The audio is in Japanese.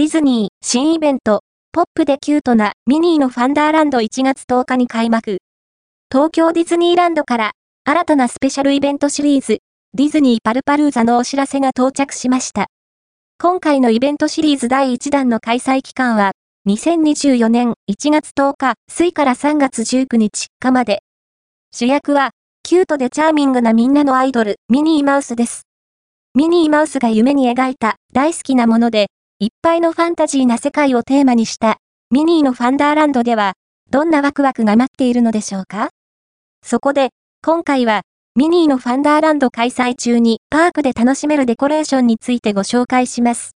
ディズニー新イベント、ポップでキュートなミニーのファンダーランド1月10日に開幕。東京ディズニーランドから新たなスペシャルイベントシリーズ、ディズニーパルパルーザのお知らせが到着しました。今回のイベントシリーズ第1弾の開催期間は、2024年1月10日、水から3月19日かまで。主役は、キュートでチャーミングなみんなのアイドル、ミニーマウスです。ミニーマウスが夢に描いた大好きなもので、いっぱいのファンタジーな世界をテーマにしたミニーのファンダーランドでは、どんなワクワクが待っているのでしょうか？そこで、今回は、ミニーのファンダーランド開催中にパークで楽しめるデコレーションについてご紹介します。